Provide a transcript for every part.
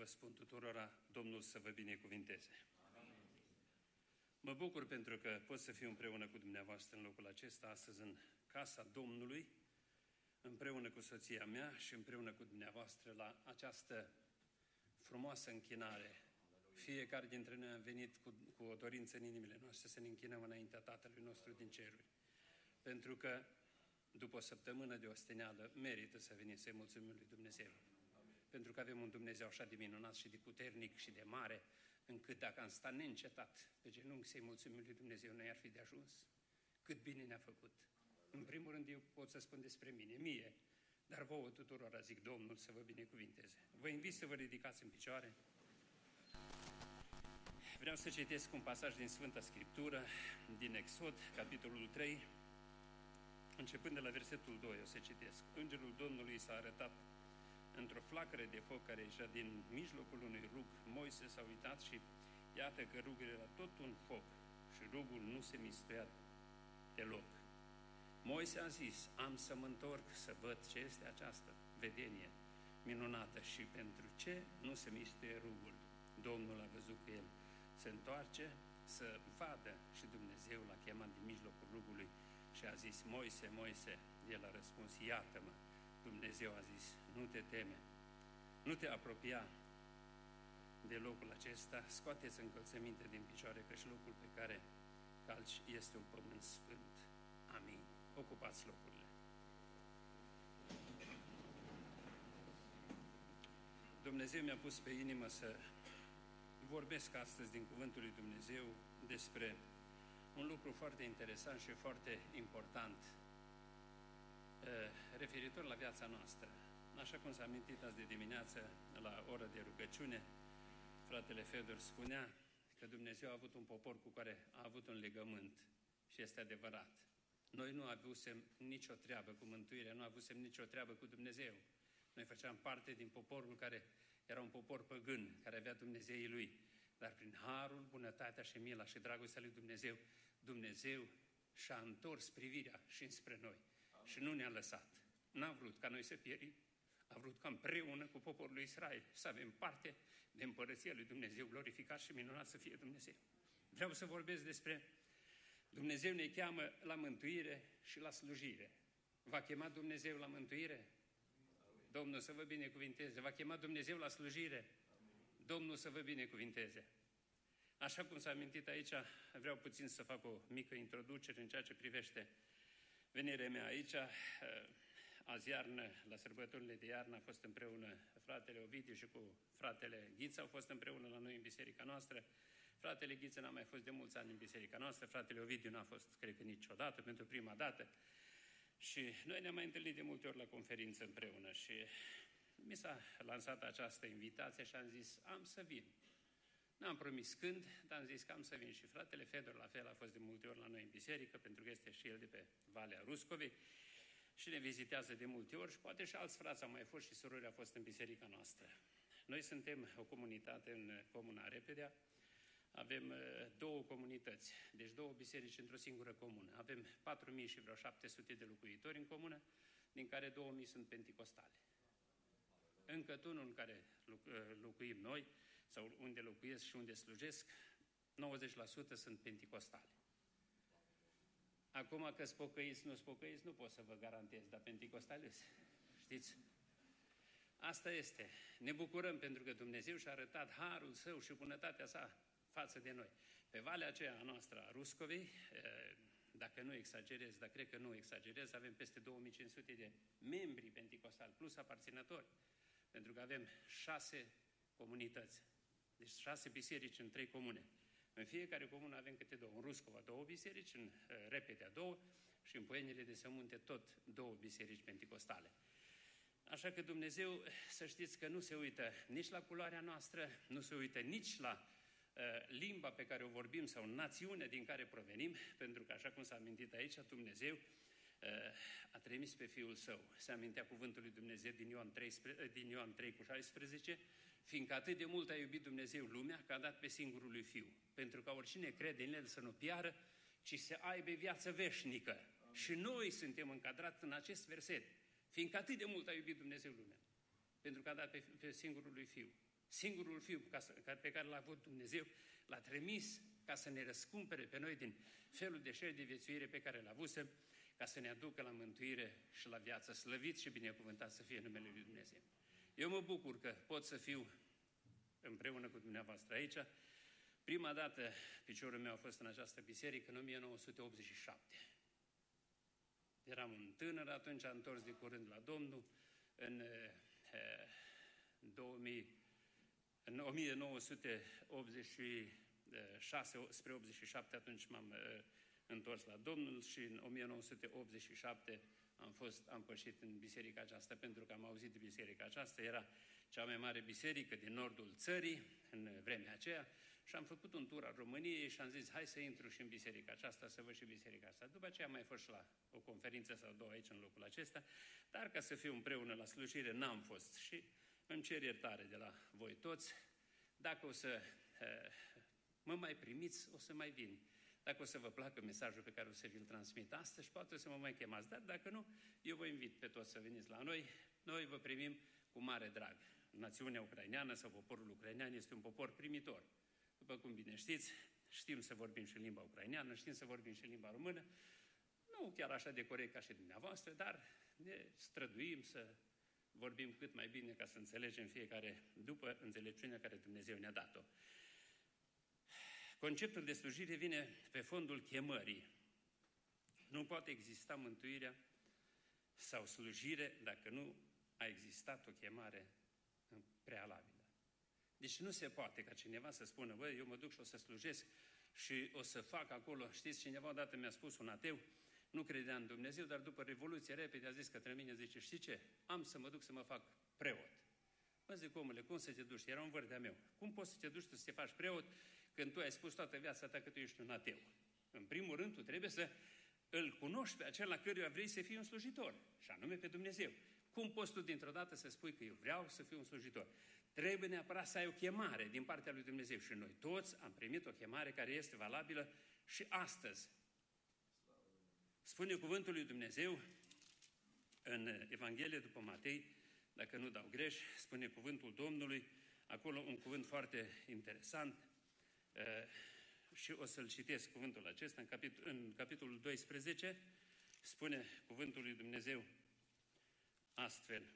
vă spun tuturora, Domnul să vă binecuvinteze. Mă bucur pentru că pot să fiu împreună cu dumneavoastră în locul acesta, astăzi în casa Domnului, împreună cu soția mea și împreună cu dumneavoastră la această frumoasă închinare. Fiecare dintre noi a venit cu, cu o dorință în inimile noastre să ne închinăm înaintea Tatălui nostru din ceruri. Pentru că după o săptămână de osteneală merită să venim să-i mulțumim lui Dumnezeu. Pentru că avem un Dumnezeu așa de minunat și de puternic și de mare, încât dacă am stat neîncetat pe genunchi să-i mulțumim lui Dumnezeu, noi ar fi de ajuns. Cât bine ne-a făcut. În primul rând eu pot să spun despre mine, mie, dar vouă tuturor zic Domnul să vă binecuvinteze. Vă invit să vă ridicați în picioare. Vreau să citesc un pasaj din Sfânta Scriptură, din Exod, capitolul 3, începând de la versetul 2, o să citesc. Îngerul Domnului s-a arătat într-o flacără de foc care ieșea din mijlocul unui rug. Moise s-a uitat și iată că rugul era tot un foc și rugul nu se mistuia deloc. Moise a zis, am să mă întorc să văd ce este această vedenie minunată și pentru ce nu se mistuie rugul. Domnul a văzut că el se întoarce să vadă și Dumnezeu l-a chemat din mijlocul rugului și a zis, Moise, Moise, el a răspuns, iată-mă, Dumnezeu a zis, nu te teme, nu te apropia de locul acesta, scoateți încălțăminte din picioare, că și locul pe care calci este un pământ sfânt. Amin. Ocupați locurile. Dumnezeu mi-a pus pe inimă să vorbesc astăzi din Cuvântul lui Dumnezeu despre un lucru foarte interesant și foarte important eh, referitor la viața noastră. Așa cum s-a amintit azi de dimineață la oră de rugăciune, fratele Fedor spunea că Dumnezeu a avut un popor cu care a avut un legământ și este adevărat. Noi nu avusem nicio treabă cu mântuirea, nu avusem nicio treabă cu Dumnezeu. Noi făceam parte din poporul care era un popor păgân, care avea Dumnezeii lui. Dar prin harul, bunătatea și mila și dragostea lui Dumnezeu, Dumnezeu și-a întors privirea și înspre noi. Amin. Și nu ne-a lăsat. N-a vrut ca noi să pierim, a vrut ca împreună cu poporul lui Israel să avem parte de împărăția lui Dumnezeu, glorificat și minunat să fie Dumnezeu. Vreau să vorbesc despre Dumnezeu ne cheamă la mântuire și la slujire. Va chema Dumnezeu la mântuire? Domnul să vă binecuvinteze. Va chema Dumnezeu la slujire? Domnul să vă binecuvinteze. Așa cum s-a amintit aici, vreau puțin să fac o mică introducere în ceea ce privește venirea mea aici. Azi iarnă, la sărbătorile de iarnă, a fost împreună fratele Ovidiu și cu fratele Ghiță, au fost împreună la noi în biserica noastră. Fratele Ghiță n-a mai fost de mulți ani în biserica noastră, fratele Ovidiu n-a fost, cred că, niciodată, pentru prima dată. Și noi ne-am mai întâlnit de multe ori la conferință împreună și mi s-a lansat această invitație și am zis, am să vin. N-am promis când, dar am zis că am să vin. Și fratele Fedor, la fel, a fost de multe ori la noi în biserică, pentru că este și el de pe Valea Ruscovei și ne vizitează de multe ori și poate și alți frați au mai fost și surori au fost în biserica noastră. Noi suntem o comunitate în Comuna Repedea, avem uh, două comunități, deci două biserici într-o singură comună. Avem 4.000 și vreo 700 de locuitori în comună, din care 2.000 sunt penticostale. Încă tunul în care uh, locuim noi, sau unde locuiesc și unde slujesc, 90% sunt penticostale. Acum că spocăiți, nu spocăiți, nu pot să vă garantez, dar penticostale, știți? Asta este. Ne bucurăm pentru că Dumnezeu și-a arătat harul său și bunătatea sa față de noi. Pe valea aceea noastră a Ruscovei, dacă nu exagerez, dar cred că nu exagerez, avem peste 2500 de membri penticostali, plus aparținători, pentru că avem șase comunități, deci șase biserici în trei comune. În fiecare comună avem câte două. În Ruscova două biserici, în Repedea două și în Poienile de Sămunte tot două biserici penticostale. Așa că Dumnezeu, să știți că nu se uită nici la culoarea noastră, nu se uită nici la Uh, limba pe care o vorbim sau națiunea din care provenim, pentru că, așa cum s-a amintit aici, Dumnezeu uh, a trimis pe Fiul Său. Se amintea cuvântul lui Dumnezeu din Ioan, 3, uh, din Ioan 3 cu 16, fiindcă atât de mult a iubit Dumnezeu lumea, că a dat pe singurul lui Fiu, pentru ca oricine crede în El să nu piară, ci să aibă viață veșnică. Amin. Și noi suntem încadrați în acest verset, fiindcă atât de mult a iubit Dumnezeu lumea, pentru că a dat pe, pe singurul lui Fiu. Singurul fiu pe care l-a avut Dumnezeu l-a trimis ca să ne răscumpere pe noi din felul de șer de viețuire pe care l-a avut ca să ne aducă la mântuire și la viață. Slăvit și binecuvântat să fie numele Lui Dumnezeu. Eu mă bucur că pot să fiu împreună cu dumneavoastră aici. Prima dată piciorul meu a fost în această biserică în 1987. Eram un tânăr atunci, am întors de curând la Domnul. În, eh, 2000, în 1986 spre 87 atunci m-am eh, întors la Domnul și în 1987 am, fost, am pășit în biserica aceasta pentru că am auzit de biserica aceasta. Era cea mai mare biserică din nordul țării în vremea aceea și am făcut un tur al României și am zis hai să intru și în biserica aceasta, să văd și biserica asta. După aceea am mai fost și la o conferință sau două aici în locul acesta, dar ca să fiu împreună la slujire n-am fost și îmi cer iertare de la voi toți. Dacă o să uh, mă mai primiți, o să mai vin. Dacă o să vă placă mesajul pe care o să vi-l transmit astăzi, poate o să mă mai chemați. Dar dacă nu, eu vă invit pe toți să veniți la noi. Noi vă primim cu mare drag. Națiunea ucraineană sau poporul ucrainean este un popor primitor. După cum bine știți, știm să vorbim și limba ucraineană, știm să vorbim și limba română. Nu chiar așa de corect ca și dumneavoastră, dar ne străduim să vorbim cât mai bine ca să înțelegem fiecare după înțelepciunea care Dumnezeu ne-a dat-o. Conceptul de slujire vine pe fondul chemării. Nu poate exista mântuirea sau slujire dacă nu a existat o chemare prealabilă. Deci nu se poate ca cineva să spună, băi, eu mă duc și o să slujesc și o să fac acolo. Știți, cineva odată mi-a spus, un ateu, nu credea în Dumnezeu, dar după Revoluție repede a zis către mine, zice, știi ce? Am să mă duc să mă fac preot. Mă zic, omule, cum să te duci? Era un vârf meu. Cum poți să te duci tu să te faci preot când tu ai spus toată viața ta că tu ești un ateu? În primul rând, tu trebuie să îl cunoști pe acela căruia vrei să fii un slujitor, și anume pe Dumnezeu. Cum poți tu dintr-o dată să spui că eu vreau să fiu un slujitor? Trebuie neapărat să ai o chemare din partea lui Dumnezeu și noi toți am primit o chemare care este valabilă și astăzi. Spune cuvântul lui Dumnezeu în Evanghelie după Matei, dacă nu dau greș, spune cuvântul Domnului, acolo un cuvânt foarte interesant uh, și o să-l citesc cuvântul acesta în, capit- în capitolul 12, spune cuvântul lui Dumnezeu astfel.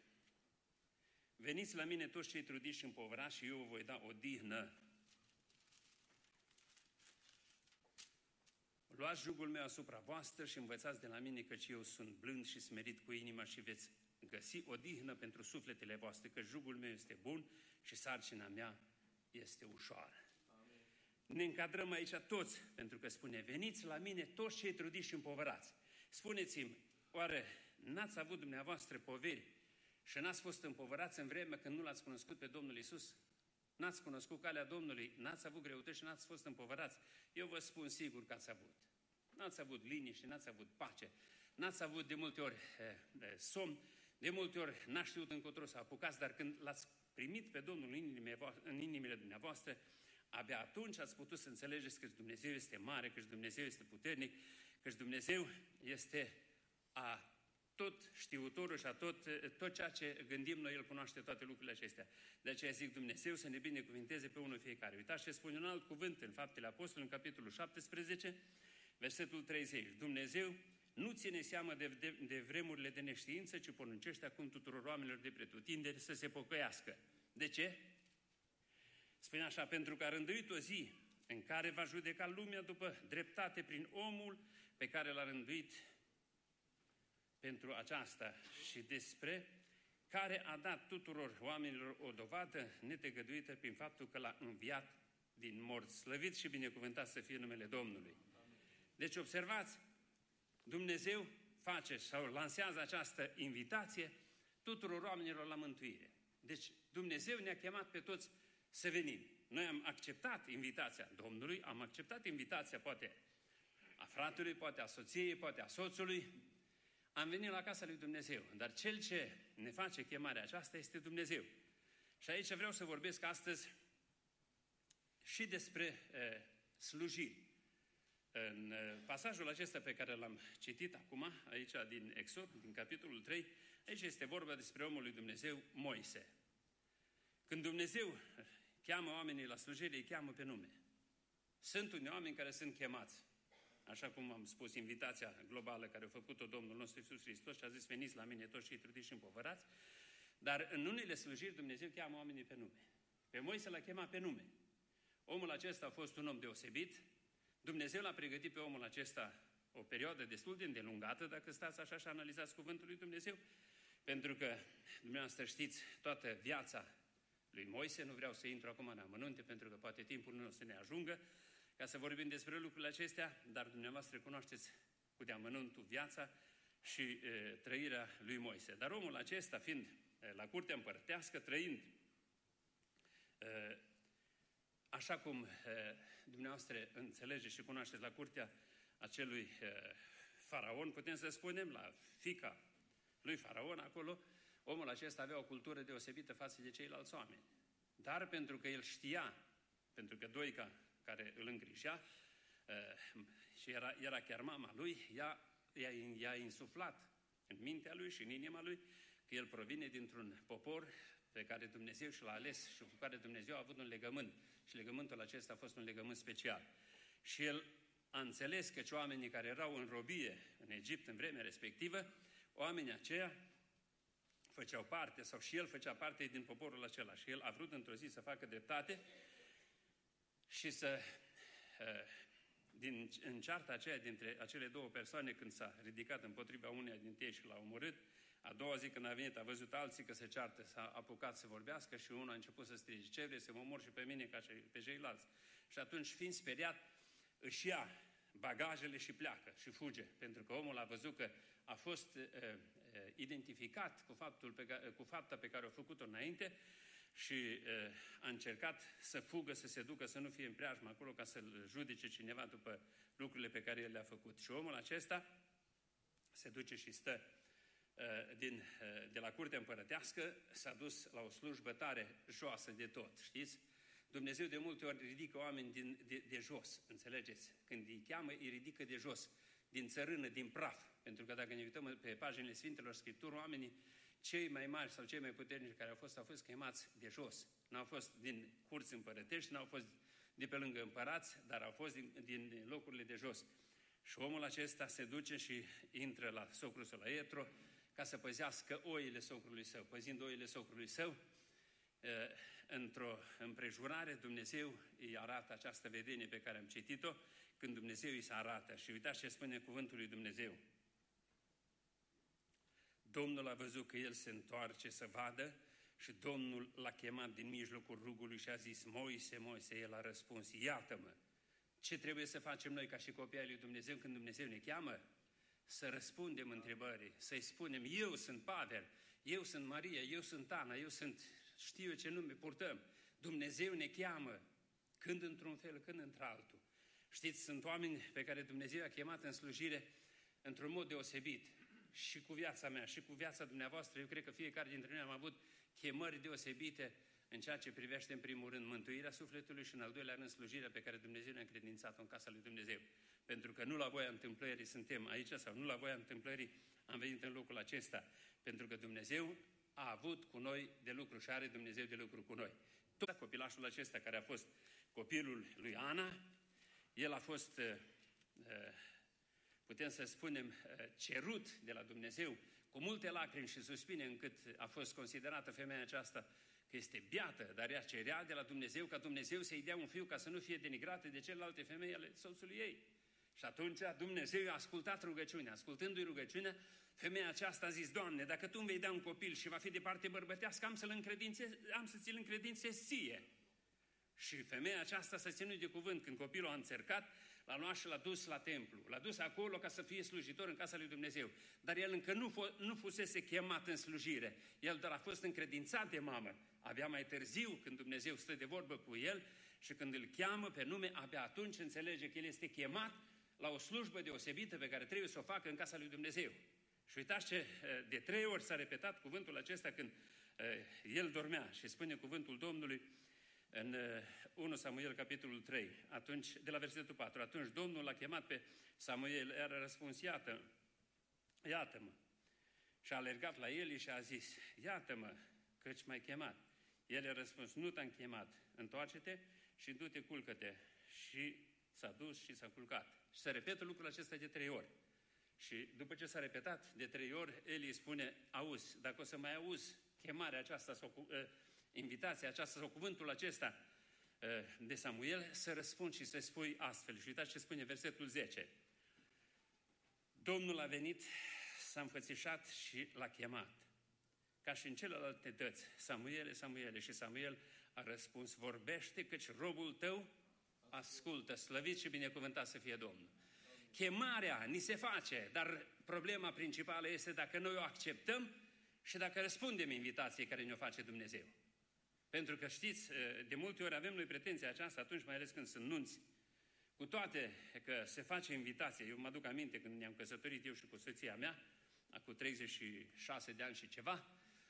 Veniți la mine toți cei trudiți și împovărați și eu vă voi da o dihnă. Luați jugul meu asupra voastră și învățați de la mine căci eu sunt blând și smerit cu inima și veți găsi o dihnă pentru sufletele voastre, că jugul meu este bun și sarcina mea este ușoară. Amen. Ne încadrăm aici toți, pentru că spune, veniți la mine toți cei trudiți și împovărați. Spuneți-mi, oare n-ați avut dumneavoastră poveri și n-ați fost împovărați în vremea când nu l-ați cunoscut pe Domnul Isus? N-ați cunoscut calea Domnului, n-ați avut greutăți și n-ați fost împovărați. Eu vă spun sigur că ați avut. N-ați avut liniște, n-ați avut pace, n-ați avut de multe ori eh, eh, somn, de multe ori n-ați știut încotro să apucați, dar când l-ați primit pe Domnul în inimile, în inimile dumneavoastră, abia atunci ați putut să înțelegeți că Dumnezeu este mare, că Dumnezeu este puternic, că Dumnezeu este a tot știutorul și a tot, tot ceea ce gândim noi, El cunoaște toate lucrurile acestea. De aceea zic Dumnezeu să ne binecuvinteze pe unul fiecare. Uitați ce spune un alt cuvânt în Faptele Apostolului, în capitolul 17, versetul 30. Dumnezeu nu ține seamă de, de, de vremurile de neștiință, ci poruncește acum tuturor oamenilor de pretutinderi să se pocăiască. De ce? Spune așa, pentru că a rânduit o zi în care va judeca lumea după dreptate prin omul pe care l-a rânduit pentru aceasta și despre care a dat tuturor oamenilor o dovadă netegăduită prin faptul că l-a înviat din morți. Slăvit și binecuvântat să fie numele Domnului. Deci observați, Dumnezeu face sau lansează această invitație tuturor oamenilor la mântuire. Deci Dumnezeu ne-a chemat pe toți să venim. Noi am acceptat invitația Domnului, am acceptat invitația poate a fratelui, poate a soției, poate a soțului, am venit la casa lui Dumnezeu, dar cel ce ne face chemarea aceasta este Dumnezeu. Și aici vreau să vorbesc astăzi și despre e, slujiri. În e, pasajul acesta pe care l-am citit acum, aici din Exod, din capitolul 3, aici este vorba despre omul lui Dumnezeu, Moise. Când Dumnezeu cheamă oamenii la slujire, îi cheamă pe nume. Sunt unii oameni care sunt chemați. Așa cum am spus, invitația globală care a făcut-o Domnul nostru Iisus Hristos și a zis, veniți la mine toți și trudiți și împovărați, dar în unele slujiri Dumnezeu cheamă oamenii pe nume. Pe Moise l-a chemat pe nume. Omul acesta a fost un om deosebit. Dumnezeu l-a pregătit pe omul acesta o perioadă destul de îndelungată, dacă stați așa și analizați cuvântul lui Dumnezeu, pentru că, dumneavoastră știți, toată viața lui Moise, nu vreau să intru acum în amănunte, pentru că poate timpul nu o să ne ajungă ca să vorbim despre lucrurile acestea, dar dumneavoastră cunoașteți cu deamănuntul viața și e, trăirea lui Moise. Dar omul acesta, fiind e, la curtea împărătească, trăind e, așa cum dumneavoastră înțelegeți și cunoașteți la curtea acelui faraon, putem să spunem, la fica lui faraon acolo, omul acesta avea o cultură deosebită față de ceilalți oameni. Dar pentru că el știa, pentru că Doica, care îl îngrijea, și era, era chiar mama lui, ea, ea, i-a insuflat în mintea lui și în inima lui că el provine dintr-un popor pe care Dumnezeu și l-a ales și cu care Dumnezeu a avut un legământ. Și legământul acesta a fost un legământ special. Și el a înțeles că oamenii care erau în robie în Egipt în vremea respectivă, oamenii aceia făceau parte, sau și el făcea parte din poporul acela. Și el a vrut într-o zi să facă dreptate și să, din, în cearta aceea dintre acele două persoane, când s-a ridicat împotriva uneia dintre ei și l-a omorât, a doua zi când a venit, a văzut alții că se ceartă, s-a apucat să vorbească și unul a început să strige, ce vrei să mă omor și pe mine ca și pe ceilalți? Și atunci, fiind speriat, își ia bagajele și pleacă și fuge, pentru că omul a văzut că a fost uh, uh, identificat cu, faptul pe care, cu fapta pe care a făcut-o înainte și uh, a încercat să fugă, să se ducă, să nu fie în preajmă acolo ca să-l judece cineva după lucrurile pe care el le-a făcut. Și omul acesta se duce și stă uh, din, uh, de la curtea împărătească, s-a dus la o slujbă tare joasă de tot, știți? Dumnezeu de multe ori ridică oameni din, de, de jos, înțelegeți? Când îi cheamă, îi ridică de jos, din țărână, din praf. Pentru că dacă ne uităm pe paginile Sfintelor Scripturi, oamenii cei mai mari sau cei mai puternici care au fost, au fost chemați de jos. N-au fost din curți împărătești, n-au fost de pe lângă împărați, dar au fost din, din locurile de jos. Și omul acesta se duce și intră la socrul său, la Etro, ca să păzească oile socrului său. Păzind oile socrului său, într-o împrejurare, Dumnezeu îi arată această vedenie pe care am citit-o, când Dumnezeu îi se arată. Și uitați ce spune cuvântul lui Dumnezeu. Domnul a văzut că el se întoarce să vadă și Domnul l-a chemat din mijlocul rugului și a zis, Moise, Moise, el a răspuns, iată-mă, ce trebuie să facem noi ca și copii ai lui Dumnezeu când Dumnezeu ne cheamă? Să răspundem întrebării, să-i spunem, eu sunt Pavel, eu sunt Maria, eu sunt Ana, eu sunt, știu eu ce nume purtăm. Dumnezeu ne cheamă, când într-un fel, când într-altul. Știți, sunt oameni pe care Dumnezeu a chemat în slujire într-un mod deosebit și cu viața mea, și cu viața dumneavoastră, eu cred că fiecare dintre noi am avut chemări deosebite în ceea ce privește, în primul rând, mântuirea sufletului și, în al doilea rând, slujirea pe care Dumnezeu ne-a încredințat-o în casa lui Dumnezeu. Pentru că nu la voia întâmplării suntem aici sau nu la voia întâmplării am venit în locul acesta. Pentru că Dumnezeu a avut cu noi de lucru și are Dumnezeu de lucru cu noi. Tot copilașul acesta care a fost copilul lui Ana, el a fost uh, uh putem să spunem, eh, cerut de la Dumnezeu, cu multe lacrimi și suspine, încât a fost considerată femeia aceasta că este biată, dar ea cerea de la Dumnezeu ca Dumnezeu să-i dea un fiu ca să nu fie denigrată de celelalte femei ale soțului ei. Și atunci Dumnezeu a ascultat rugăciunea. Ascultându-i rugăciunea, femeia aceasta a zis, Doamne, dacă Tu îmi vei da un copil și va fi de parte bărbătească, am să-l încredințe, am să ți-l încredințez ție. Și femeia aceasta s-a ținut de cuvânt când copilul a încercat, l-a luat și l-a dus la templu. L-a dus acolo ca să fie slujitor în casa lui Dumnezeu. Dar el încă nu, f- nu fusese chemat în slujire. El doar a fost încredințat de mamă. Abia mai târziu, când Dumnezeu stă de vorbă cu el și când îl cheamă pe nume, abia atunci înțelege că el este chemat la o slujbă deosebită pe care trebuie să o facă în casa lui Dumnezeu. Și uitați ce de trei ori s-a repetat cuvântul acesta când el dormea și spune cuvântul Domnului, în 1 uh, Samuel, capitolul 3, atunci, de la versetul 4, atunci Domnul l-a chemat pe Samuel, era răspuns, iată, iată-mă. Și a alergat la el și a zis, iată-mă, căci m-ai chemat. El a răspuns, nu te-am chemat, întoarce-te și du-te, culcă-te. Și s-a dus și s-a culcat. Și se repetă lucrul acesta de trei ori. Și după ce s-a repetat de trei ori, Eli îi spune, auzi, dacă o să mai auzi chemarea aceasta sau uh, invitația aceasta sau cuvântul acesta uh, de Samuel, să răspunzi și să spui astfel. Și uitați ce spune versetul 10. Domnul a venit, s-a înfățișat și l-a chemat. Ca și în celelalte dăți, Samuele, Samuele și Samuel a răspuns, vorbește căci robul tău ascultă, slăvit și binecuvântat să fie Domnul. Chemarea ni se face, dar problema principală este dacă noi o acceptăm și dacă răspundem invitației care ne-o face Dumnezeu. Pentru că știți, de multe ori avem noi pretenția aceasta atunci, mai ales când sunt nunți. Cu toate că se face invitație, eu mă aduc aminte când ne-am căsătorit eu și cu soția mea, acum 36 de ani și ceva,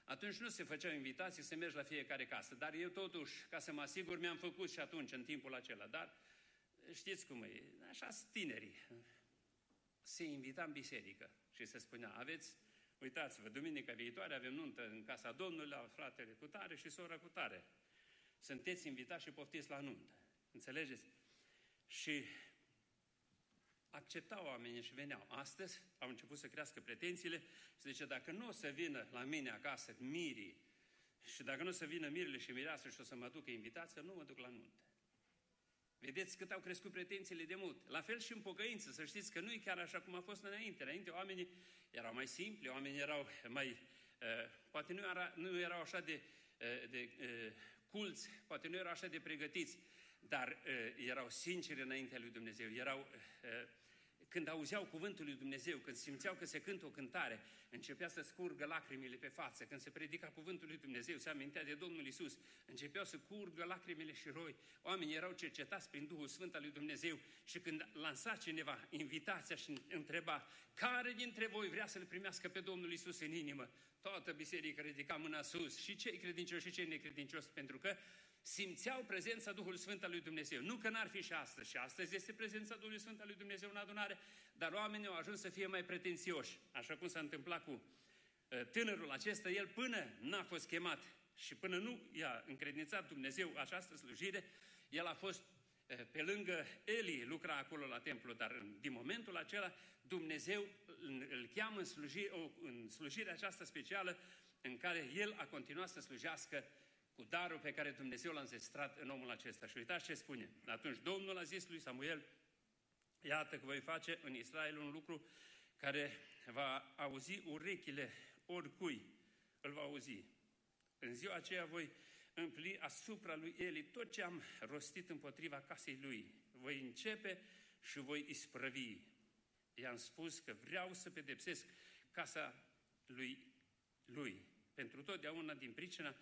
atunci nu se făceau invitații să mergi la fiecare casă, dar eu totuși, ca să mă asigur, mi-am făcut și atunci, în timpul acela, dar știți cum e, așa tinerii, se invita în biserică și se spunea, aveți, uitați-vă, duminica viitoare avem nuntă în casa Domnului, la fratele cu tare și sora cu tare. Sunteți invitați și poftiți la nuntă. Înțelegeți? Și acceptau oamenii și veneau. Astăzi au început să crească pretențiile și zice, dacă nu o să vină la mine acasă mirii și dacă nu o să vină mirile și mireasă și o să mă ducă invitația, nu mă duc la nuntă. Vedeți cât au crescut pretențiile de mult. La fel și în pocăință, să știți că nu e chiar așa cum a fost înainte. Înainte oamenii erau mai simpli, oamenii erau mai... Uh, poate nu, era, nu erau așa de, uh, de uh, culți, poate nu erau așa de pregătiți, dar uh, erau sinceri înaintea lui Dumnezeu, erau uh, când auzeau cuvântul lui Dumnezeu, când simțeau că se cântă o cântare, începea să scurgă lacrimile pe față. Când se predica cuvântul lui Dumnezeu, se amintea de Domnul Isus, începeau să curgă lacrimile și roi. Oamenii erau cercetați prin Duhul Sfânt al lui Dumnezeu și când lansa cineva invitația și întreba care dintre voi vrea să-L primească pe Domnul Isus în inimă, toată biserica ridica mâna sus, și cei credincioși și cei necredincioși, pentru că simțeau prezența Duhului Sfânt al lui Dumnezeu. Nu că n-ar fi și astăzi. Și astăzi este prezența Duhului Sfânt al lui Dumnezeu în adunare, dar oamenii au ajuns să fie mai pretențioși, așa cum s-a întâmplat cu uh, tânărul acesta. El până n-a fost chemat și până nu i-a încredințat Dumnezeu această slujire, el a fost uh, pe lângă Eli, lucra acolo la templu, dar din momentul acela Dumnezeu îl cheamă în, sluji, în slujirea aceasta specială în care el a continuat să slujească cu darul pe care Dumnezeu l-a înzestrat în omul acesta. Și uitați ce spune. Atunci Domnul a zis lui Samuel, iată că voi face în Israel un lucru care va auzi urechile oricui îl va auzi. În ziua aceea voi împli asupra lui Eli tot ce am rostit împotriva casei lui. Voi începe și voi isprăvi. I-am spus că vreau să pedepsesc casa lui, lui pentru totdeauna din pricina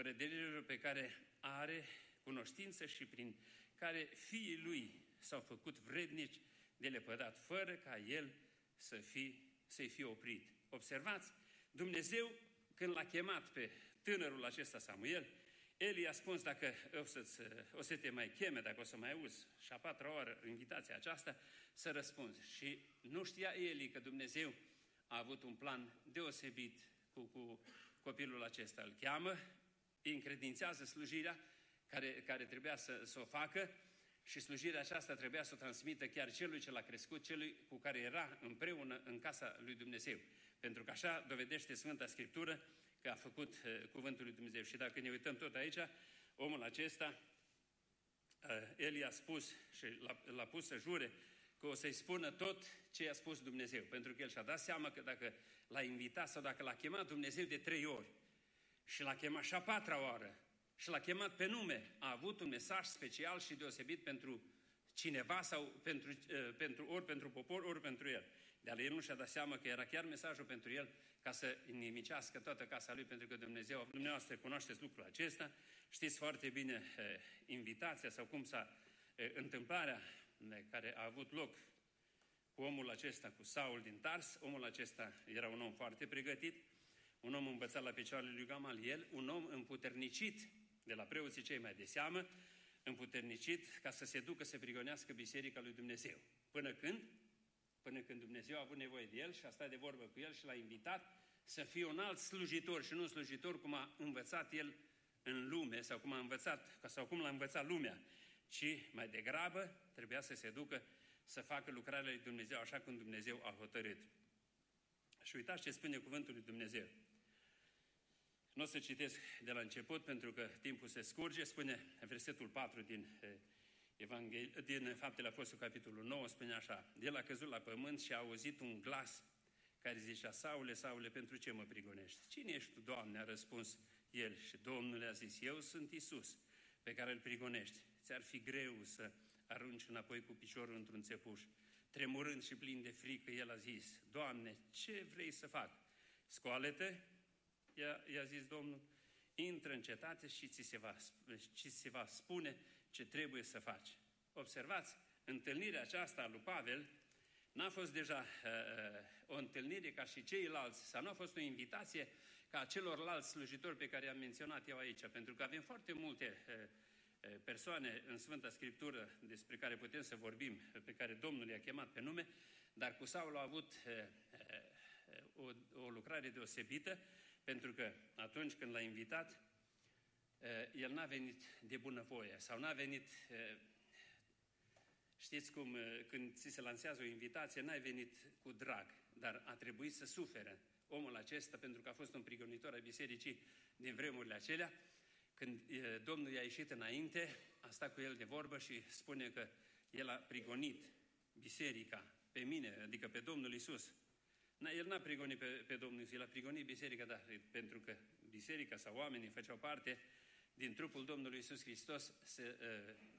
fără de pe care are cunoștință și prin care fiii lui s-au făcut vrednici de lepădat, fără ca el să fi, să-i fie oprit. Observați, Dumnezeu, când l-a chemat pe tânărul acesta Samuel, el i-a spus dacă o, să o să te mai cheme, dacă o să mai auzi și a patra oară invitația aceasta, să răspunzi. Și nu știa Eli că Dumnezeu a avut un plan deosebit cu, cu copilul acesta. Îl cheamă, îi încredințează slujirea care, care trebuia să, să o facă și slujirea aceasta trebuia să o transmită chiar celui ce l-a crescut, celui cu care era împreună în casa lui Dumnezeu. Pentru că așa dovedește Sfânta Scriptură că a făcut uh, cuvântul lui Dumnezeu. Și dacă ne uităm tot aici, omul acesta, uh, el i-a spus și l-a, l-a pus să jure că o să-i spună tot ce i-a spus Dumnezeu. Pentru că el și-a dat seama că dacă l-a invitat sau dacă l-a chemat Dumnezeu de trei ori, și l-a chemat și a patra oară și l-a chemat pe nume. A avut un mesaj special și deosebit pentru cineva sau pentru, uh, pentru, ori pentru popor, ori pentru el. Dar el nu și-a dat seama că era chiar mesajul pentru el ca să nimicească toată casa lui, pentru că Dumnezeu, dumneavoastră cunoașteți lucrul acesta, știți foarte bine uh, invitația sau cum s-a uh, întâmplarea care a avut loc cu omul acesta, cu Saul din Tars. Omul acesta era un om foarte pregătit, un om învățat la picioarele lui Gamaliel, un om împuternicit de la preoții cei mai de seamă, împuternicit ca să se ducă să prigonească Biserica lui Dumnezeu. Până când? Până când Dumnezeu a avut nevoie de el și a stat de vorbă cu el și l-a invitat să fie un alt slujitor și nu un slujitor cum a învățat el în lume sau cum a învățat, sau cum l-a învățat lumea, ci mai degrabă trebuia să se ducă să facă lucrarea lui Dumnezeu așa cum Dumnezeu a hotărât. Și uitați ce spune cuvântul lui Dumnezeu. Nu o să citesc de la început pentru că timpul se scurge, spune versetul 4 din Evanghel... din Faptele Apostolului, capitolul 9, spune așa, El a căzut la pământ și a auzit un glas care zicea, Saule, Saule, pentru ce mă prigonești? Cine ești tu, Doamne? A răspuns el și Domnul a zis, eu sunt Isus pe care îl prigonești. Ți-ar fi greu să arunci înapoi cu piciorul într-un țepuș. Tremurând și plin de frică, el a zis, Doamne, ce vrei să fac? Scoală-te, i-a, i-a zis Domnul, intră în cetate și ți se, va, ți se va spune ce trebuie să faci. Observați, întâlnirea aceasta a lui Pavel n-a fost deja uh, uh o întâlnire ca și ceilalți, sau nu a fost o invitație ca celorlalți slujitori pe care i-am menționat eu aici, pentru că avem foarte multe uh, uh, persoane în Sfânta Scriptură despre care putem să vorbim, pe care Domnul i-a chemat pe nume, dar cu Saul a avut uh, o, o lucrare deosebită, pentru că atunci când l-a invitat, el n-a venit de bunăvoie sau n-a venit Știți cum, când ți se lansează o invitație, n-ai venit cu drag, dar a trebuit să sufere omul acesta pentru că a fost un prigonitor al bisericii din vremurile acelea. Când Domnul i-a ieșit înainte, a stat cu el de vorbă și spune că el a prigonit biserica pe mine, adică pe Domnul Isus. El n-a prigonit pe, pe Domnul Isus, el a prigonit biserica, dar pentru că biserica sau oamenii făceau parte din trupul Domnului Isus Hristos, se,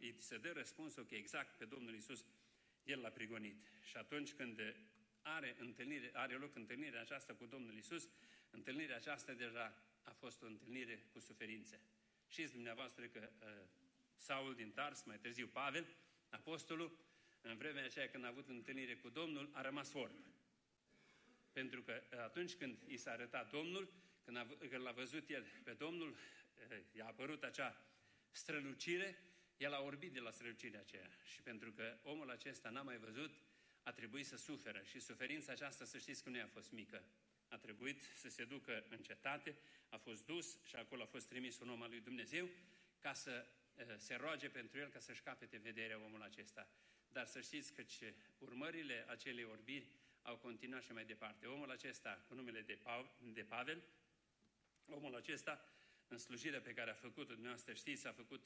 uh, se dă răspunsul că exact pe Domnul Isus el l-a prigonit. Și atunci când are, întâlnire, are loc întâlnirea aceasta cu Domnul Isus, întâlnirea aceasta deja a fost o întâlnire cu suferințe. Știți dumneavoastră că uh, Saul din Tars, mai târziu Pavel, apostolul, în vremea aceea când a avut întâlnire cu Domnul, a rămas orb. Pentru că uh, atunci când i s-a arătat Domnul, când, a, când l-a văzut el pe Domnul, uh, i-a apărut acea strălucire, el a orbit de la strălucirea aceea. Și pentru că omul acesta n-a mai văzut, a trebuit să suferă și suferința aceasta, să știți că nu i-a fost mică. A trebuit să se ducă în cetate, a fost dus și acolo a fost trimis un om al lui Dumnezeu ca să se roage pentru el ca să-și capete vederea omul acesta. Dar să știți că ce urmările acelei orbiri au continuat și mai departe. Omul acesta, cu numele de, pa- de Pavel, omul acesta, în slujirea pe care a făcut-o, dumneavoastră știți, a făcut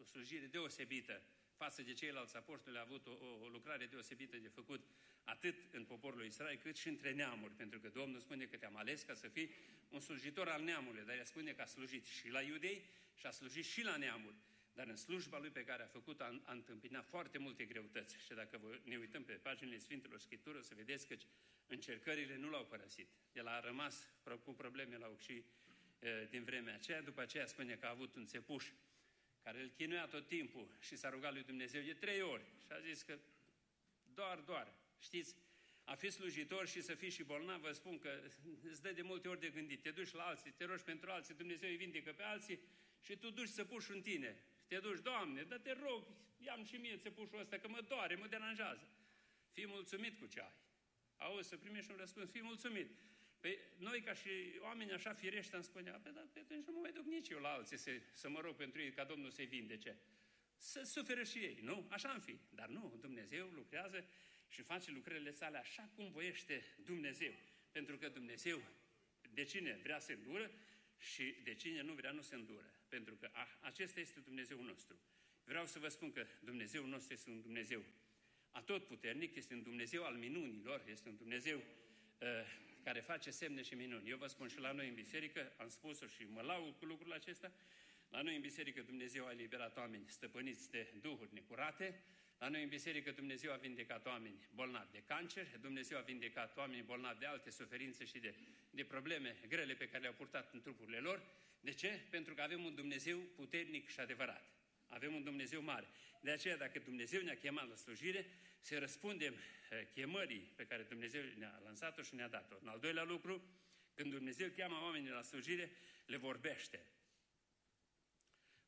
o slujire deosebită față de ceilalți apostoli a avut o, o, o lucrare deosebită de făcut atât în poporul Israel cât și între neamuri, pentru că Domnul spune că te-am ales ca să fii un slujitor al neamului, dar el spune că a slujit și la iudei și a slujit și la neamuri. Dar în slujba lui pe care a făcut a, a întâmpinat foarte multe greutăți. Și dacă vă, ne uităm pe paginile Sfintelor Scriptură, să vedeți că încercările nu l-au părăsit. El a rămas cu probleme la și din vremea aceea. După aceea spune că a avut un țepuș care îl chinuia tot timpul și s-a rugat lui Dumnezeu de trei ori și a zis că doar, doar, știți, a fi slujitor și să fii și bolnav, vă spun că îți dă de multe ori de gândit. Te duci la alții, te rogi pentru alții, Dumnezeu îi vindecă pe alții și tu duci să puși în tine. Te duci, Doamne, dar te rog, ia și mie țepușul ăsta, că mă doare, mă deranjează. Fii mulțumit cu ce ai. Auzi, să primești un răspuns, fii mulțumit. Păi noi ca și oameni așa firești am spunea, pe dar pe atunci nu mă mai duc nici eu la alții să, să mă rog pentru ei ca Domnul să-i vindece. Să suferă și ei, nu? Așa am fi. Dar nu, Dumnezeu lucrează și face lucrările sale așa cum voiește Dumnezeu. Pentru că Dumnezeu de cine vrea să îndură și de cine nu vrea nu se îndură. Pentru că a, acesta este Dumnezeu nostru. Vreau să vă spun că Dumnezeu nostru este un Dumnezeu atotputernic, este un Dumnezeu al minunilor, este un Dumnezeu uh, care face semne și minuni. Eu vă spun și la noi în biserică, am spus-o și mă laud cu lucrul acesta, la noi în biserică Dumnezeu a eliberat oameni stăpâniți de duhuri necurate, la noi în biserică Dumnezeu a vindecat oameni bolnavi de cancer, Dumnezeu a vindecat oameni bolnavi de alte suferințe și de, de probleme grele pe care le-au purtat în trupurile lor. De ce? Pentru că avem un Dumnezeu puternic și adevărat. Avem un Dumnezeu mare. De aceea, dacă Dumnezeu ne-a chemat la slujire, să răspundem eh, chemării pe care Dumnezeu ne-a lansat-o și ne-a dat-o. În al doilea lucru, când Dumnezeu cheamă oamenii la slujire, le vorbește.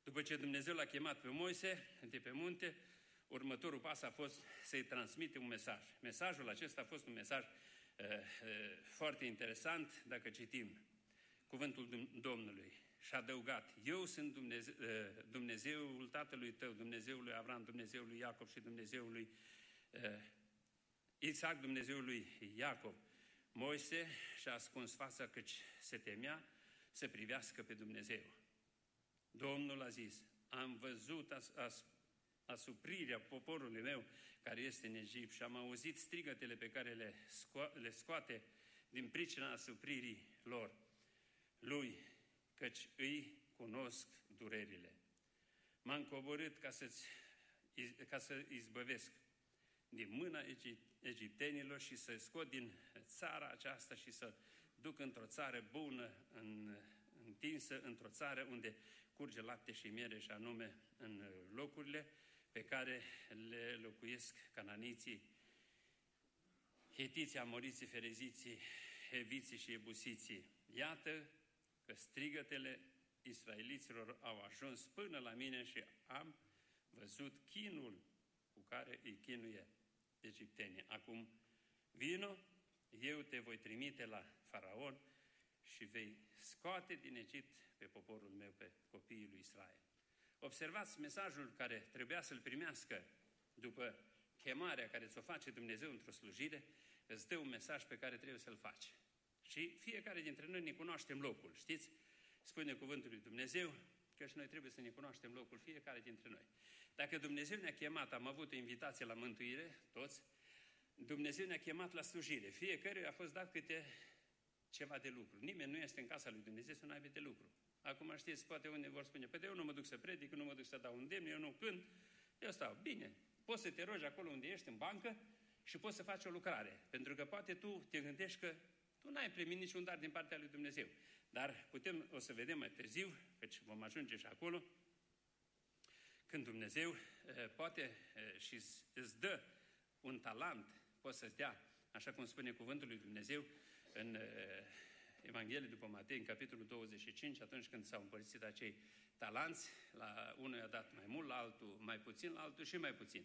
După ce Dumnezeu l-a chemat pe Moise de pe munte, următorul pas a fost să-i transmite un mesaj. Mesajul acesta a fost un mesaj uh, uh, foarte interesant dacă citim cuvântul Domnului. și a adăugat, eu sunt Dumnezeu, uh, Dumnezeul tatălui tău, Dumnezeul lui Avram, Dumnezeul lui Iacov și Dumnezeul lui uh, Isaac, Dumnezeul lui Iacov. Moise și-a ascuns fața căci se temea să privească pe Dumnezeu. Domnul a zis, am văzut as, as, asuprirea poporului meu care este în Egipt și am auzit strigătele pe care le, sco- le scoate din pricina asupririi lor. Lui, căci îi cunosc durerile. M-am coborât ca, să ca să izbăvesc din mâna egiptenilor și să scot din țara aceasta și să duc într-o țară bună, în, întinsă, într-o țară unde curge lapte și miere și anume în locurile pe care le locuiesc cananiții, hetiții, amoriții, fereziții, heviții și ebusiții. Iată că strigătele israeliților au ajuns până la mine și am văzut chinul cu care îi chinuie egiptenii. Acum, vino, eu te voi trimite la faraon și vei scoate din Egipt pe poporul meu, pe copiii lui Israel. Observați mesajul care trebuia să-l primească după chemarea care ți-o face Dumnezeu într-o slujire, îți dă un mesaj pe care trebuie să-l faci. Și fiecare dintre noi ne cunoaștem locul, știți? Spune cuvântul lui Dumnezeu că și noi trebuie să ne cunoaștem locul fiecare dintre noi. Dacă Dumnezeu ne-a chemat, am avut o invitație la mântuire, toți, Dumnezeu ne-a chemat la slujire. Fiecare a fost dat câte ceva de lucru. Nimeni nu este în casa lui Dumnezeu să nu aibă de lucru. Acum știți, poate unii vor spune, păi eu nu mă duc să predic, nu mă duc să dau un demn, eu nu cânt, eu stau. Bine, poți să te rogi acolo unde ești, în bancă, și poți să faci o lucrare. Pentru că poate tu te gândești că tu n-ai primit niciun dar din partea lui Dumnezeu. Dar putem, o să vedem mai târziu, căci vom ajunge și acolo, când Dumnezeu eh, poate eh, și îți dă un talent, poți să-ți dea, așa cum spune cuvântul lui Dumnezeu în eh, Evanghelie după Matei, în capitolul 25, atunci când s-au împărțit acei talanți, la unul a dat mai mult, la altul mai puțin, la altul și mai puțin.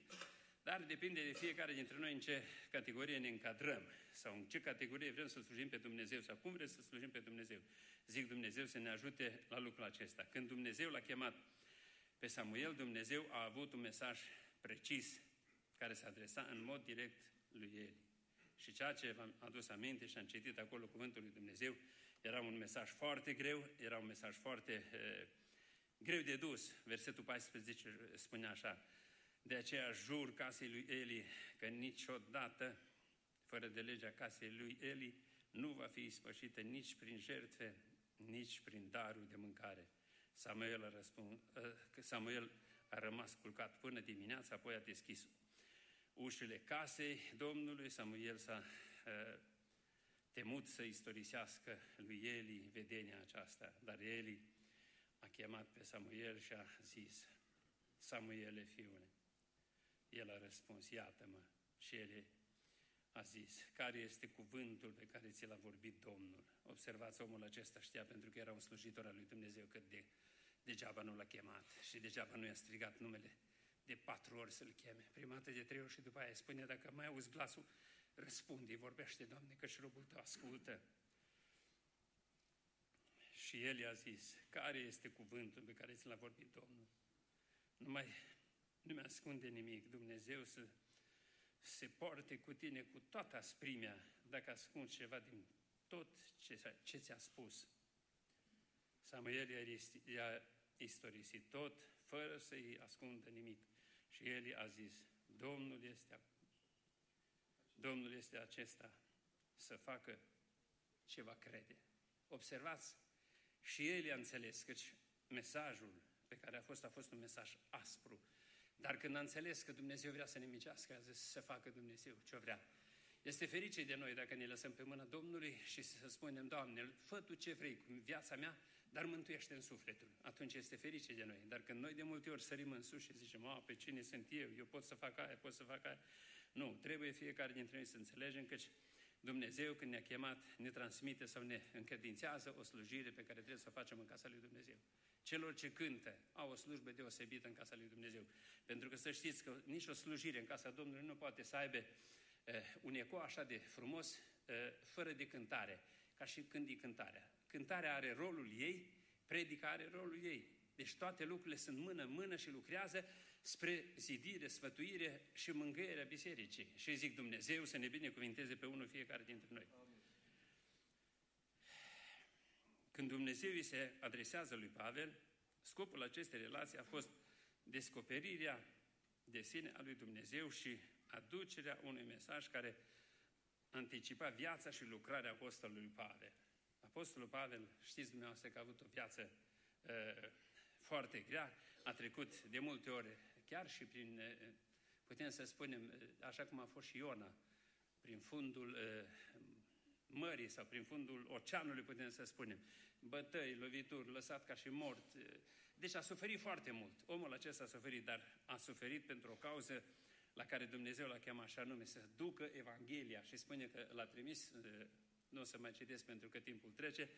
Dar depinde de fiecare dintre noi în ce categorie ne încadrăm sau în ce categorie vrem să slujim pe Dumnezeu sau cum vrem să slujim pe Dumnezeu. Zic Dumnezeu să ne ajute la lucrul acesta. Când Dumnezeu l-a chemat pe Samuel, Dumnezeu a avut un mesaj precis care se adresa în mod direct lui Eli. Și ceea ce v-am adus aminte și am citit acolo cuvântul lui Dumnezeu, era un mesaj foarte greu, era un mesaj foarte eh, greu de dus. Versetul 14 spune așa, de aceea jur casei lui Eli că niciodată, fără de legea casei lui Eli, nu va fi ispășită nici prin jertfe, nici prin darul de mâncare. Samuel a, răspund, ă, Samuel a rămas culcat până dimineața, apoi a deschis ușile casei Domnului. Samuel s-a uh, temut să istorisească lui Eli vedenia aceasta, dar Eli a chemat pe Samuel și a zis, Samuele, fiule, el a răspuns, iată-mă, și el a zis, care este cuvântul pe care ți l-a vorbit Domnul? Observați, omul acesta știa, pentru că era un slujitor al lui Dumnezeu, cât de degeaba nu l-a chemat și degeaba nu i-a strigat numele de patru ori să-l cheme. Prima dată de trei ori și după aia spune, dacă mai auzi glasul, răspunde, vorbește, Doamne, că și robul tău ascultă. Și el i-a zis, care este cuvântul pe care ți l-a vorbit Domnul? Nu mai nu mi-ascunde nimic. Dumnezeu să se poarte cu tine cu toată asprimea dacă ascunzi ceva din tot ce, ce ți-a spus. Samuel i-a istorisit tot, fără să-i ascundă nimic. Și el a zis, Domnul este, Domnul este acesta să facă ce va crede. Observați, și el i-a înțeles că mesajul pe care a fost, a fost un mesaj aspru, dar când a înțeles că Dumnezeu vrea să ne micească, a zis să facă Dumnezeu ce vrea. Este ferice de noi dacă ne lăsăm pe mâna Domnului și să spunem, Doamne, fă Tu ce vrei cu viața mea, dar mântuiește în sufletul. Atunci este ferice de noi. Dar când noi de multe ori sărim în sus și zicem, a, pe cine sunt eu, eu pot să fac aia, pot să fac aia. Nu, trebuie fiecare dintre noi să înțelegem că Dumnezeu, când ne-a chemat, ne transmite sau ne încredințează o slujire pe care trebuie să o facem în casa lui Dumnezeu. Celor ce cântă au o slujbă deosebită în casa lui Dumnezeu. Pentru că să știți că nici o slujire în casa Domnului nu poate să aibă uh, un eco așa de frumos, uh, fără de cântare, ca și când e cântarea. Cântarea are rolul ei predicare rolul ei. Deci toate lucrurile sunt mână-mână și lucrează spre zidire, sfătuire și mângâierea bisericii. Și zic Dumnezeu să ne binecuvinteze pe unul fiecare dintre noi. Când Dumnezeu îi se adresează lui Pavel, scopul acestei relații a fost descoperirea de sine a lui Dumnezeu și aducerea unui mesaj care anticipa viața și lucrarea apostolului Pavel. Apostolul Pavel, știți dumneavoastră că a avut o viață uh, foarte grea, a trecut de multe ori chiar și prin, uh, putem să spunem, uh, așa cum a fost și Iona, prin fundul uh, mării sau prin fundul oceanului, putem să spunem, bătăi, lovituri, lăsat ca și mort. Deci a suferit foarte mult. Omul acesta a suferit, dar a suferit pentru o cauză la care Dumnezeu l-a chemat așa nume, să ducă Evanghelia și spune că l-a trimis, nu o să mai citesc pentru că timpul trece,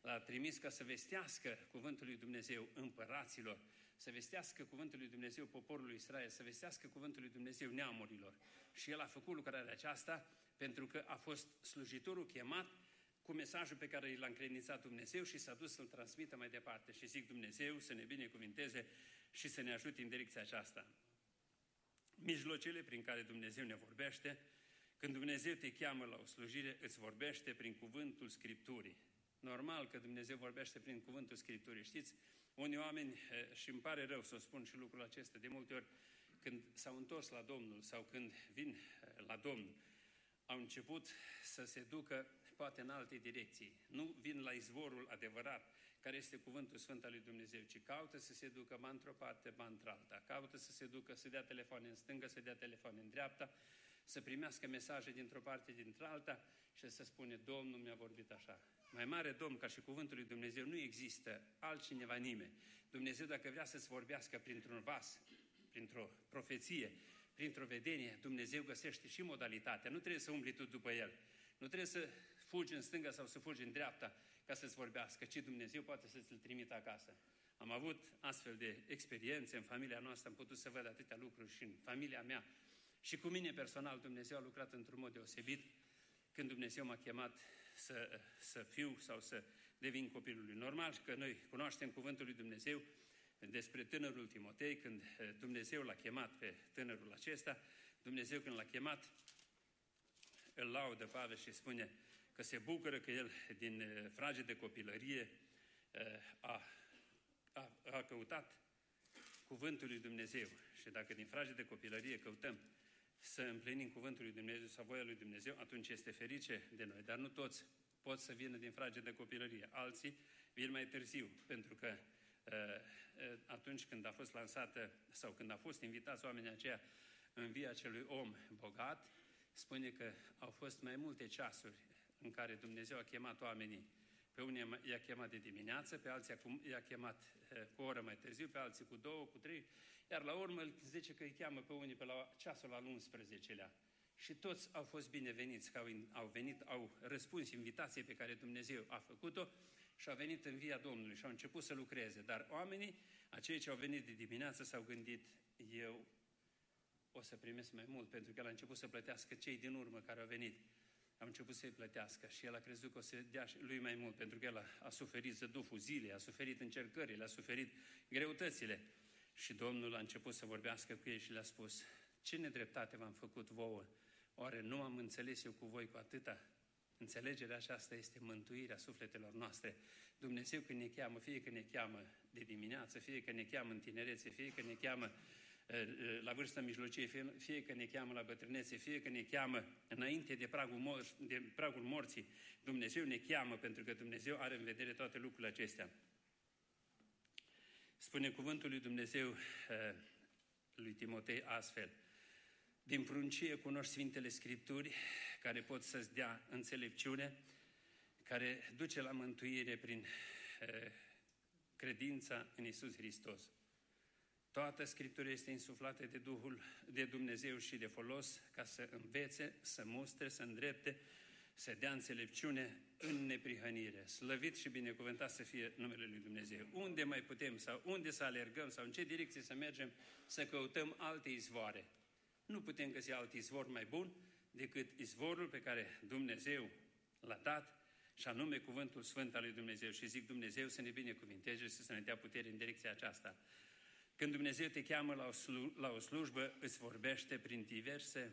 l-a trimis ca să vestească cuvântul lui Dumnezeu împăraților, să vestească cuvântul lui Dumnezeu poporului Israel, să vestească cuvântul lui Dumnezeu neamurilor. Și el a făcut lucrarea aceasta pentru că a fost slujitorul chemat cu mesajul pe care l-a încredințat Dumnezeu și s-a dus să-l transmită mai departe. Și zic Dumnezeu să ne binecuvinteze și să ne ajute în direcția aceasta. Mijlocele prin care Dumnezeu ne vorbește, când Dumnezeu te cheamă la o slujire, îți vorbește prin cuvântul Scripturii. Normal că Dumnezeu vorbește prin cuvântul Scripturii. Știți, unii oameni, eh, și îmi pare rău să o spun și lucrul acesta, de multe ori, când s-au întors la Domnul sau când vin eh, la Domnul, au început să se ducă poate în alte direcții. Nu vin la izvorul adevărat, care este cuvântul Sfânt al lui Dumnezeu, ci caută să se ducă ba într-o parte, ba într-alta. Caută să se ducă, să dea telefoane în stânga, să dea telefoane în dreapta, să primească mesaje dintr-o parte, dintr-alta și să spune, Domnul mi-a vorbit așa. Mai mare Domn ca și cuvântul lui Dumnezeu nu există altcineva nimeni. Dumnezeu dacă vrea să-ți vorbească printr-un vas, printr-o profeție, printr-o vedenie, Dumnezeu găsește și modalitatea. Nu trebuie să umbli tu după El. Nu trebuie să fugi în stânga sau să fugi în dreapta ca să-ți vorbească, ci Dumnezeu poate să ți-l trimită acasă. Am avut astfel de experiențe în familia noastră, am putut să văd atâtea lucruri și în familia mea. Și cu mine personal Dumnezeu a lucrat într-un mod deosebit când Dumnezeu m-a chemat să, să fiu sau să devin copilul lui. Normal că noi cunoaștem cuvântul lui Dumnezeu despre tânărul Timotei, când eh, Dumnezeu l-a chemat pe tânărul acesta, Dumnezeu când l-a chemat, îl laudă Pavel și spune că se bucură că el din eh, frage de copilărie eh, a, a, a căutat cuvântul lui Dumnezeu. Și dacă din frage de copilărie căutăm să împlinim cuvântul lui Dumnezeu sau voia lui Dumnezeu, atunci este ferice de noi. Dar nu toți pot să vină din frage de copilărie. Alții vin mai târziu, pentru că uh, uh, atunci când a fost lansată sau când a fost invitați oamenii aceia în via acelui om bogat, spune că au fost mai multe ceasuri în care Dumnezeu a chemat oamenii. Pe unii i-a chemat de dimineață, pe alții i-a chemat uh, cu o oră mai târziu, pe alții cu două, cu trei, iar la urmă zice că îi cheamă pe unii pe la ceasul al 11-lea. Și toți au fost bineveniți, că au, au venit, au răspuns invitației pe care Dumnezeu a făcut-o și au venit în via Domnului și au început să lucreze. Dar oamenii, acei ce au venit de dimineață, s-au gândit, eu o să primesc mai mult, pentru că el a început să plătească cei din urmă care au venit. Am început să-i plătească și el a crezut că o să dea lui mai mult, pentru că el a, a suferit zăduful zilei, a suferit încercările, a suferit greutățile. Și Domnul a început să vorbească cu ei și le-a spus, ce nedreptate v-am făcut vouă? Oare nu am înțeles eu cu voi cu atâta? Înțelegerea aceasta este mântuirea sufletelor noastre. Dumnezeu când ne cheamă, fie că ne cheamă de dimineață, fie că ne cheamă în tinerețe, fie că ne cheamă eh, eh, la vârstă mijlocie, fie, fie că ne cheamă la bătrânețe, fie că ne cheamă înainte de pragul, mor, de pragul morții, Dumnezeu ne cheamă pentru că Dumnezeu are în vedere toate lucrurile acestea. Spune cuvântul lui Dumnezeu eh, lui Timotei astfel. Din pruncie cunoști Sfintele Scripturi care pot să-ți dea înțelepciune, care duce la mântuire prin eh, credința în Isus Hristos. Toată Scriptura este insuflată de Duhul de Dumnezeu și de folos ca să învețe, să mustre, să îndrepte, să dea înțelepciune în neprihănire. Slăvit și binecuvântat să fie numele Lui Dumnezeu. Unde mai putem sau unde să alergăm sau în ce direcție să mergem să căutăm alte izvoare. Nu putem găsi alt izvor mai bun decât izvorul pe care Dumnezeu l-a dat și anume cuvântul Sfânt al lui Dumnezeu. Și zic Dumnezeu să ne binecuvinteze și să ne dea putere în direcția aceasta. Când Dumnezeu te cheamă la o, slu- la o slujbă, îți vorbește prin diverse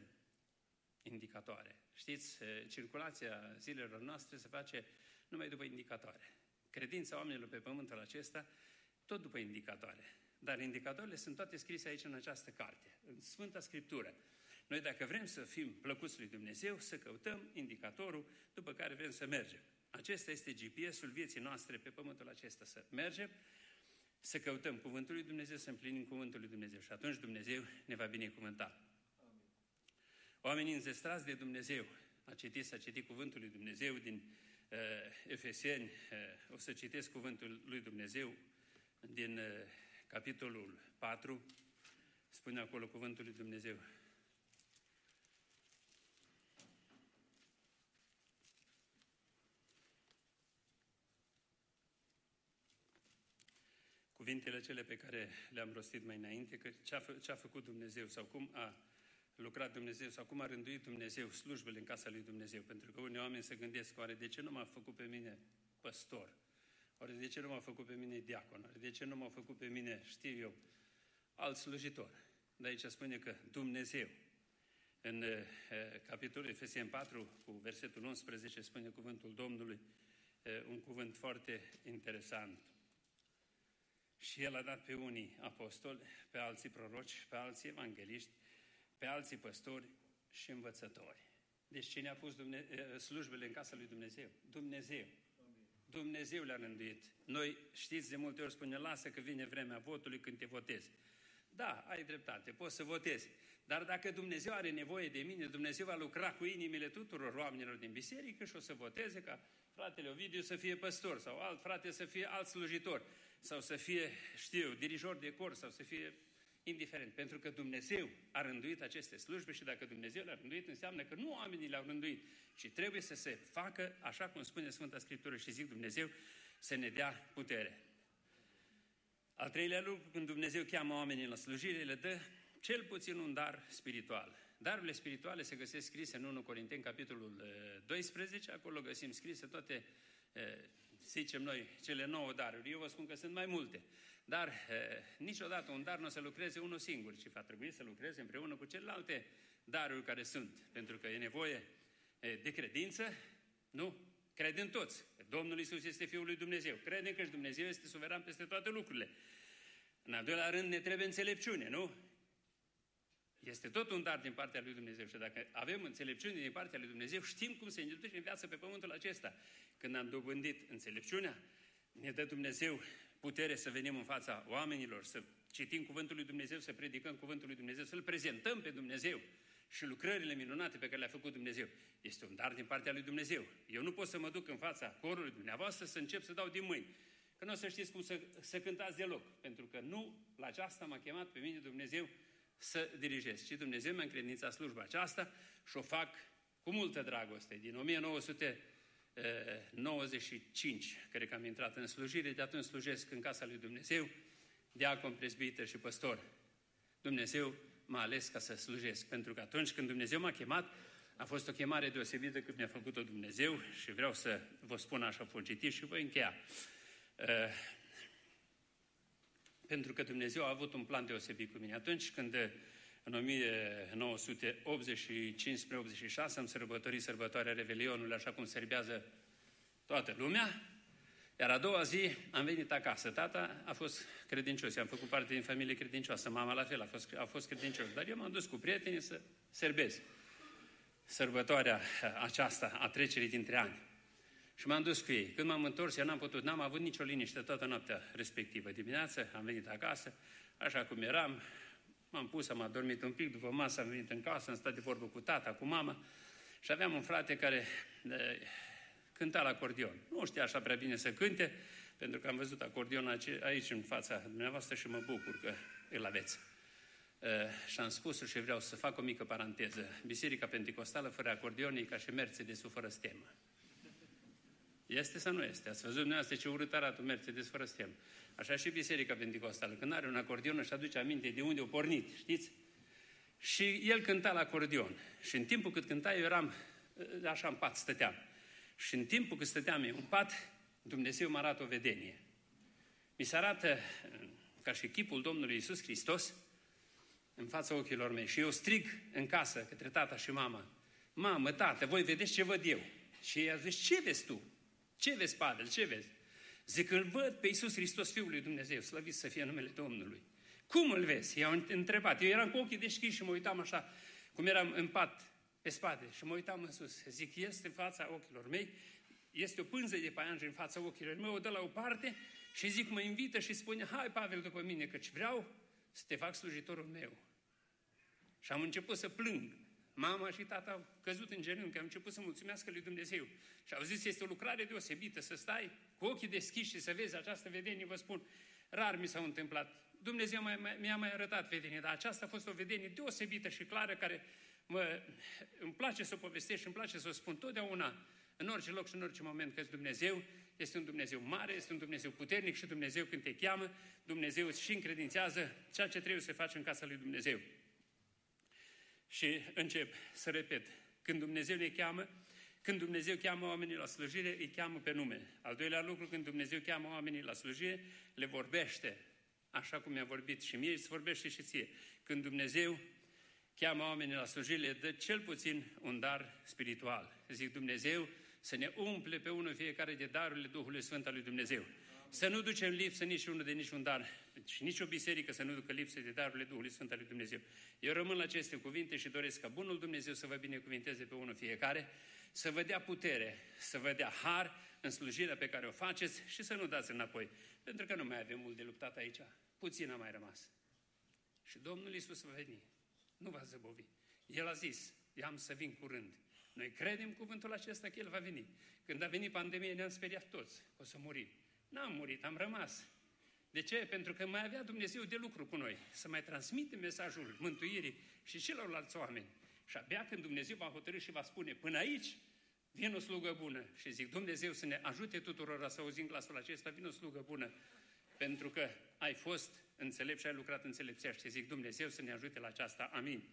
indicatoare. Știți, circulația zilelor noastre se face numai după indicatoare. Credința oamenilor pe pământul acesta, tot după indicatoare. Dar indicatoarele sunt toate scrise aici în această carte, în Sfânta Scriptură. Noi dacă vrem să fim plăcuți lui Dumnezeu, să căutăm indicatorul după care vrem să mergem. Acesta este GPS-ul vieții noastre pe pământul acesta, să mergem, să căutăm Cuvântul lui Dumnezeu, să împlinim Cuvântul lui Dumnezeu și atunci Dumnezeu ne va binecuvânta. Oamenii înzestrați de Dumnezeu, a citit, s-a citit Cuvântul lui Dumnezeu din uh, Efeseni, uh, o să citesc Cuvântul lui Dumnezeu din uh, capitolul 4, spune acolo Cuvântul lui Dumnezeu. Cuvintele cele pe care le-am rostit mai înainte, că ce a, fă, ce a făcut Dumnezeu sau cum a lucrat Dumnezeu sau cum a rânduit Dumnezeu slujbele în casa lui Dumnezeu. Pentru că unii oameni se gândesc, oare de ce nu m-a făcut pe mine păstor? Oare de ce nu m-a făcut pe mine diacon? Oare de ce nu m-a făcut pe mine, știu eu, alt slujitor? De aici spune că Dumnezeu, în uh, capitolul Efesien 4, cu versetul 11, spune cuvântul Domnului, uh, un cuvânt foarte interesant. Și El a dat pe unii apostoli, pe alții proroci, pe alții evangeliști, pe alții păstori și învățători. Deci cine a pus Dumne- slujbele în casa lui Dumnezeu? Dumnezeu. Dumnezeu le-a rânduit. Noi, știți, de multe ori spune, lasă că vine vremea votului când te votezi. Da, ai dreptate, poți să votezi. Dar dacă Dumnezeu are nevoie de mine, Dumnezeu va lucra cu inimile tuturor oamenilor din biserică și o să voteze ca fratele Ovidiu să fie păstor sau alt frate să fie alt slujitor sau să fie, știu, dirijor de cor sau să fie indiferent. Pentru că Dumnezeu a rânduit aceste slujbe și dacă Dumnezeu le-a rânduit, înseamnă că nu oamenii le-au rânduit, ci trebuie să se facă așa cum spune Sfânta Scriptură și zic Dumnezeu să ne dea putere. Al treilea lucru, când Dumnezeu cheamă oamenii la slujire, le dă cel puțin un dar spiritual. Darurile spirituale se găsesc scrise în 1 Corinteni, capitolul 12, acolo găsim scrise toate, să zicem noi, cele nouă daruri. Eu vă spun că sunt mai multe. Dar e, niciodată un dar nu o să lucreze unul singur, ci va trebui să lucreze împreună cu celelalte daruri care sunt. Pentru că e nevoie e, de credință, nu? Credem toți. Domnul Isus este Fiul lui Dumnezeu. Credem că și Dumnezeu este suveran peste toate lucrurile. În al doilea rând ne trebuie înțelepciune, nu? Este tot un dar din partea lui Dumnezeu și dacă avem înțelepciune din partea lui Dumnezeu, știm cum se ne duce în viață pe pământul acesta. Când am dobândit înțelepciunea, ne dă Dumnezeu putere să venim în fața oamenilor, să citim Cuvântul lui Dumnezeu, să predicăm Cuvântul lui Dumnezeu, să-L prezentăm pe Dumnezeu și lucrările minunate pe care le-a făcut Dumnezeu. Este un dar din partea lui Dumnezeu. Eu nu pot să mă duc în fața corului dumneavoastră să încep să dau din mâini. Că nu o să știți cum să, să cântați deloc. Pentru că nu la aceasta m-a chemat pe mine Dumnezeu să dirigez. Și Dumnezeu mi-a încredințat slujba aceasta și o fac cu multă dragoste. Din 1900 95, cred că am intrat în slujire, de atunci slujesc în casa lui Dumnezeu, diacon, prezbiter și păstor. Dumnezeu m-a ales ca să slujesc, pentru că atunci când Dumnezeu m-a chemat, a fost o chemare deosebită cât mi-a făcut-o Dumnezeu și vreau să vă spun așa pozitiv și voi încheia. Pentru că Dumnezeu a avut un plan deosebit cu mine. Atunci când în 1985-86 am sărbătorit sărbătoarea Revelionului, așa cum serbează toată lumea, iar a doua zi am venit acasă. Tata a fost credincios, am făcut parte din familie credincioasă, mama la fel a fost, a fost credincios, dar eu m-am dus cu prietenii să serbez sărbătoarea aceasta a trecerii dintre ani. Și m-am dus cu ei. Când m-am întors, eu n-am putut, n-am avut nicio liniște toată noaptea respectivă. Dimineața am venit acasă, așa cum eram, M-am pus, am adormit un pic, după masă am venit în casă, am stat de vorbă cu tata, cu mama și aveam un frate care de, cânta la acordion. Nu știa așa prea bine să cânte, pentru că am văzut acordion aici în fața dumneavoastră și mă bucur că îl aveți. Uh, și am spus și vreau să fac o mică paranteză. Biserica Pentecostală fără acordion e ca și Mercedes fără stemă. Este sau nu este? Ați văzut dumneavoastră ce urât arată un Mercedes fără stemă. Așa și Biserica Pentecostală. Când are un acordion își aduce aminte de unde a pornit, știți? Și el cânta la acordion. Și în timpul cât cânta, eu eram, așa în pat, stăteam. Și în timpul când stăteam eu în pat, Dumnezeu mă arată o vedenie. Mi se arată ca și chipul Domnului Isus Hristos în fața ochilor mei. Și eu strig în casă către tata și mama. Mamă, tată, voi vedeți ce văd eu. Și ei a zis, ce vezi tu? Ce vezi, Pavel, ce vezi? Zic, îl văd pe Iisus Hristos, Fiul lui Dumnezeu, slăvit să fie numele Domnului. Cum îl vezi? I-au întrebat. Eu eram cu ochii deschiși și mă uitam așa, cum eram în pat, pe spate, și mă uitam în sus. Zic, este în fața ochilor mei, este o pânză de paianjen în fața ochilor mei, o dă la o parte și zic, mă invită și spune, hai Pavel după mine, căci vreau să te fac slujitorul meu. Și am început să plâng. Mama și tata au căzut în genunchi, am început să mulțumească lui Dumnezeu. Și au zis, este o lucrare deosebită, să stai cu ochii deschiși și să vezi această vedenie, vă spun, rar mi s-au întâmplat. Dumnezeu mi-a mai arătat vedenie, dar aceasta a fost o vedenie deosebită și clară care mă, îmi place să o povestesc și îmi place să o spun totdeauna, în orice loc și în orice moment, că Dumnezeu este un Dumnezeu mare, este un Dumnezeu puternic și Dumnezeu când te cheamă, Dumnezeu îți și încredințează ceea ce trebuie să faci în casa lui Dumnezeu. Și încep să repet, când Dumnezeu ne cheamă, când Dumnezeu cheamă oamenii la slujire, îi cheamă pe nume. Al doilea lucru, când Dumnezeu cheamă oamenii la slujire, le vorbește, așa cum mi-a vorbit și mie, îți vorbește și ție. Când Dumnezeu cheamă oamenii la slujire, le dă cel puțin un dar spiritual. Zic Dumnezeu să ne umple pe unul fiecare de darurile Duhului Sfânt al lui Dumnezeu. Să nu ducem lipsă nici unul de niciun dar și nici o biserică să nu ducă lipsă de darurile Duhului Sfânt al lui Dumnezeu. Eu rămân la aceste cuvinte și doresc ca Bunul Dumnezeu să vă binecuvinteze pe unul fiecare, să vă dea putere, să vă dea har în slujirea pe care o faceți și să nu dați înapoi. Pentru că nu mai avem mult de luptat aici. Puțin a mai rămas. Și Domnul Iisus va veni. Nu va zăbovi. El a zis, i-am să vin curând. Noi credem cuvântul acesta că El va veni. Când a venit pandemia, ne-am speriat toți. O să murim. N-am murit, am rămas. De ce? Pentru că mai avea Dumnezeu de lucru cu noi, să mai transmitem mesajul mântuirii și celorlalți oameni. Și abia când Dumnezeu va hotărâ și va spune, până aici, vine o slugă bună. Și zic, Dumnezeu să ne ajute tuturor să auzim glasul acesta, vine o slugă bună. Pentru că ai fost înțelept și ai lucrat înțelepțește. Zic, Dumnezeu să ne ajute la aceasta. Amin.